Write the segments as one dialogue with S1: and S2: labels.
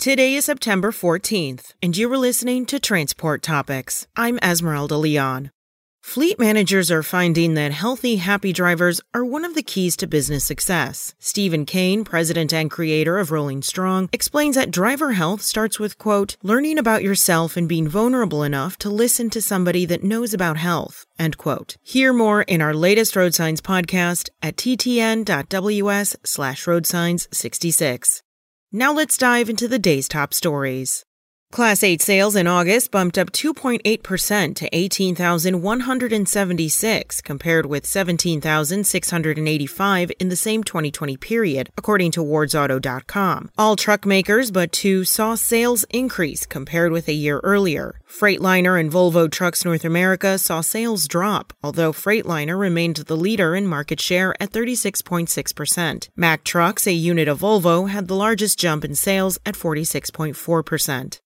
S1: Today is September 14th, and you are listening to Transport Topics. I'm Esmeralda Leon. Fleet managers are finding that healthy, happy drivers are one of the keys to business success. Stephen Kane, president and creator of Rolling Strong, explains that driver health starts with, quote, learning about yourself and being vulnerable enough to listen to somebody that knows about health, end quote. Hear more in our latest Road Signs podcast at ttn.ws slash roadsigns66. Now let's dive into the day's top stories. Class 8 sales in August bumped up 2.8% to 18,176 compared with 17,685 in the same 2020 period, according to wardsauto.com. All truck makers but two saw sales increase compared with a year earlier. Freightliner and Volvo Trucks North America saw sales drop, although Freightliner remained the leader in market share at 36.6%. Mack Trucks, a unit of Volvo, had the largest jump in sales at 46.4%.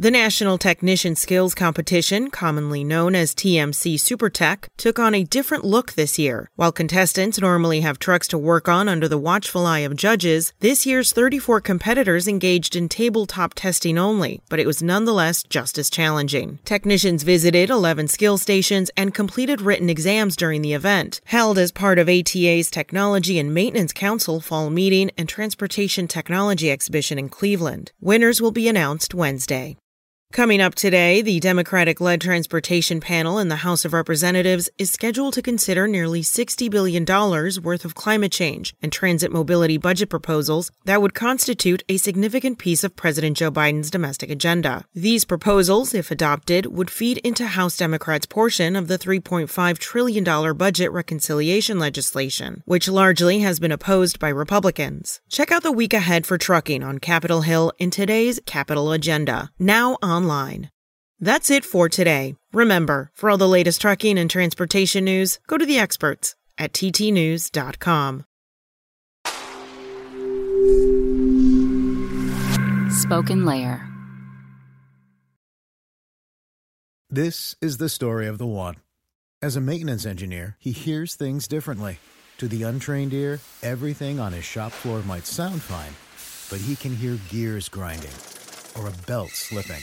S1: The National Technician Skills Competition, commonly known as TMC SuperTech, took on a different look this year. While contestants normally have trucks to work on under the watchful eye of judges, this year's 34 competitors engaged in tabletop testing only, but it was nonetheless just as challenging. Technicians visited 11 skill stations and completed written exams during the event, held as part of ATA's Technology and Maintenance Council Fall Meeting and Transportation Technology Exhibition in Cleveland. Winners will be announced Wednesday. Coming up today, the Democratic led transportation panel in the House of Representatives is scheduled to consider nearly $60 billion worth of climate change and transit mobility budget proposals that would constitute a significant piece of President Joe Biden's domestic agenda. These proposals, if adopted, would feed into House Democrats' portion of the $3.5 trillion budget reconciliation legislation, which largely has been opposed by Republicans. Check out the week ahead for trucking on Capitol Hill in today's Capitol Agenda. Now on online. That's it for today. Remember, for all the latest trucking and transportation news, go to the experts at ttnews.com.
S2: SpokenLayer.
S3: This is the story of the one. As a maintenance engineer, he hears things differently. To the untrained ear, everything on his shop floor might sound fine, but he can hear gears grinding or a belt slipping.